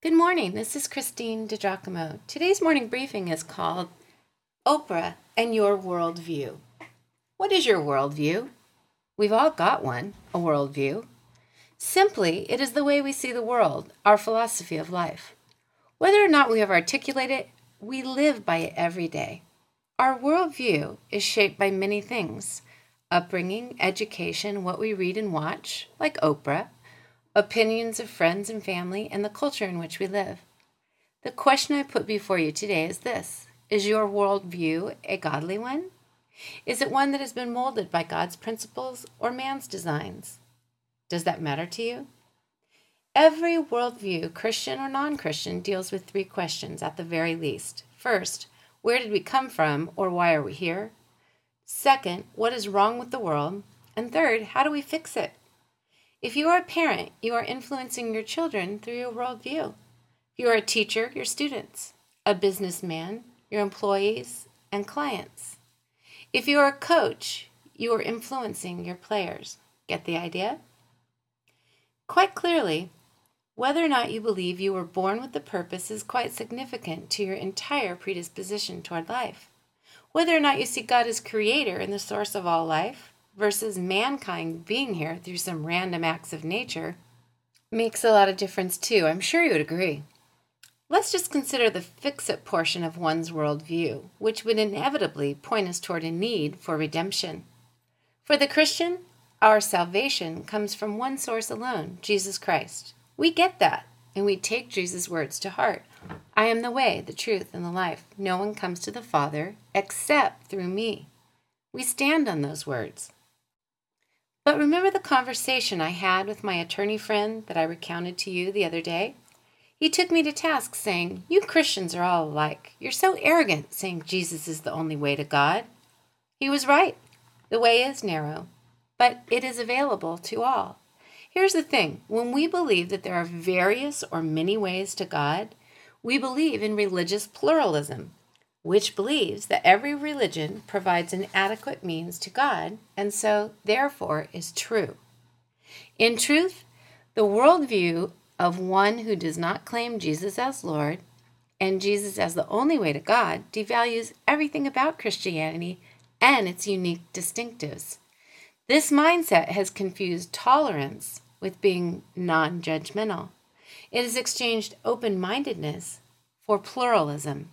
Good morning. This is Christine DiGiacomo. Today's morning briefing is called Oprah and Your Worldview. What is your worldview? We've all got one, a worldview. Simply, it is the way we see the world, our philosophy of life. Whether or not we have articulated it, we live by it every day. Our worldview is shaped by many things upbringing, education, what we read and watch, like Oprah opinions of friends and family, and the culture in which we live. The question I put before you today is this Is your worldview a godly one? Is it one that has been molded by God's principles or man's designs? Does that matter to you? Every worldview, Christian or non Christian, deals with three questions at the very least. First, where did we come from or why are we here? Second, what is wrong with the world? And third, how do we fix it? If you are a parent, you are influencing your children through your worldview. If you are a teacher, your students, a businessman, your employees, and clients. If you are a coach, you are influencing your players. Get the idea? Quite clearly, whether or not you believe you were born with the purpose is quite significant to your entire predisposition toward life. Whether or not you see God as creator and the source of all life, versus mankind being here through some random acts of nature makes a lot of difference too. I'm sure you would agree. Let's just consider the fix it portion of one's worldview, which would inevitably point us toward a need for redemption. For the Christian, our salvation comes from one source alone Jesus Christ. We get that, and we take Jesus' words to heart. I am the way, the truth, and the life. No one comes to the Father except through me. We stand on those words. But remember the conversation I had with my attorney friend that I recounted to you the other day? He took me to task, saying, You Christians are all alike. You're so arrogant, saying Jesus is the only way to God. He was right. The way is narrow, but it is available to all. Here's the thing when we believe that there are various or many ways to God, we believe in religious pluralism which believes that every religion provides an adequate means to God and so, therefore, is true. In truth, the worldview of one who does not claim Jesus as Lord and Jesus as the only way to God devalues everything about Christianity and its unique distinctives. This mindset has confused tolerance with being non judgmental. It has exchanged open mindedness for pluralism.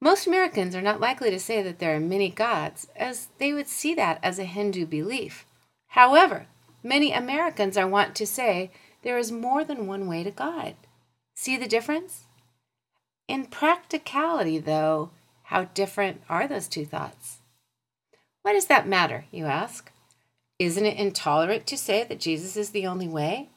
Most Americans are not likely to say that there are many gods, as they would see that as a Hindu belief. However, many Americans are wont to say there is more than one way to God. See the difference? In practicality, though, how different are those two thoughts? Why does that matter, you ask? Isn't it intolerant to say that Jesus is the only way?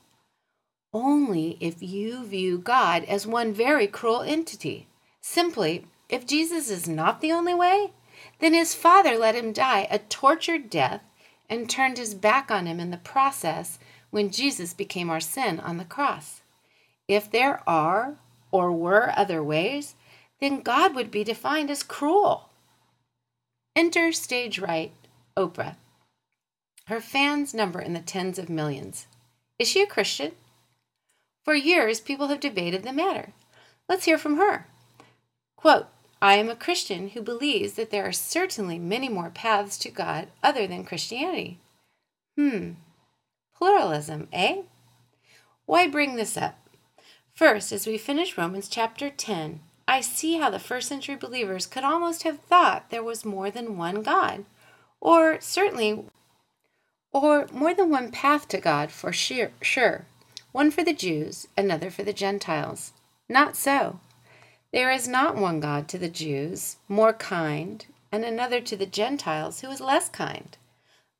Only if you view God as one very cruel entity. Simply, if Jesus is not the only way, then his Father let him die a tortured death and turned his back on him in the process when Jesus became our sin on the cross. If there are or were other ways, then God would be defined as cruel. Enter stage right, Oprah. Her fans number in the tens of millions. Is she a Christian? For years, people have debated the matter. Let's hear from her. Quote, I am a Christian who believes that there are certainly many more paths to God other than Christianity. Hmm, pluralism, eh? Why bring this up? First, as we finish Romans chapter 10, I see how the first century believers could almost have thought there was more than one God, or certainly, or more than one path to God for sure, sure. One for the Jews, another for the Gentiles. Not so. There is not one God to the Jews, more kind, and another to the Gentiles, who is less kind.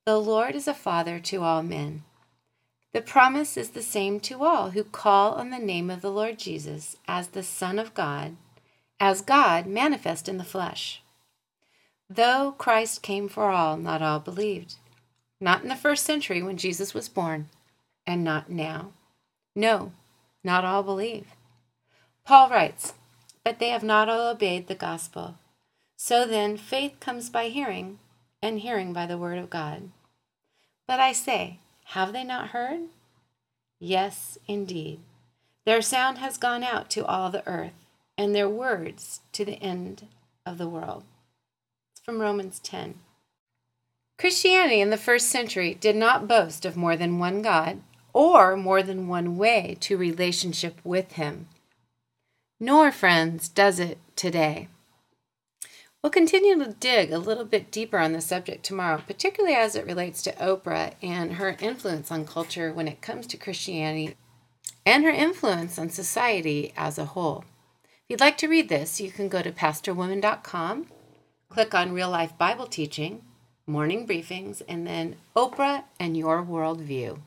The Lord is a Father to all men. The promise is the same to all who call on the name of the Lord Jesus as the Son of God, as God manifest in the flesh. Though Christ came for all, not all believed. Not in the first century when Jesus was born, and not now. No, not all believe. Paul writes, but they have not all obeyed the gospel. So then, faith comes by hearing, and hearing by the word of God. But I say, have they not heard? Yes, indeed. Their sound has gone out to all the earth, and their words to the end of the world. It's from Romans 10. Christianity in the first century did not boast of more than one God or more than one way to relationship with Him. Nor, friends, does it today. We'll continue to dig a little bit deeper on the subject tomorrow, particularly as it relates to Oprah and her influence on culture when it comes to Christianity and her influence on society as a whole. If you'd like to read this, you can go to pastorwoman.com, click on Real Life Bible Teaching, Morning Briefings, and then Oprah and Your Worldview.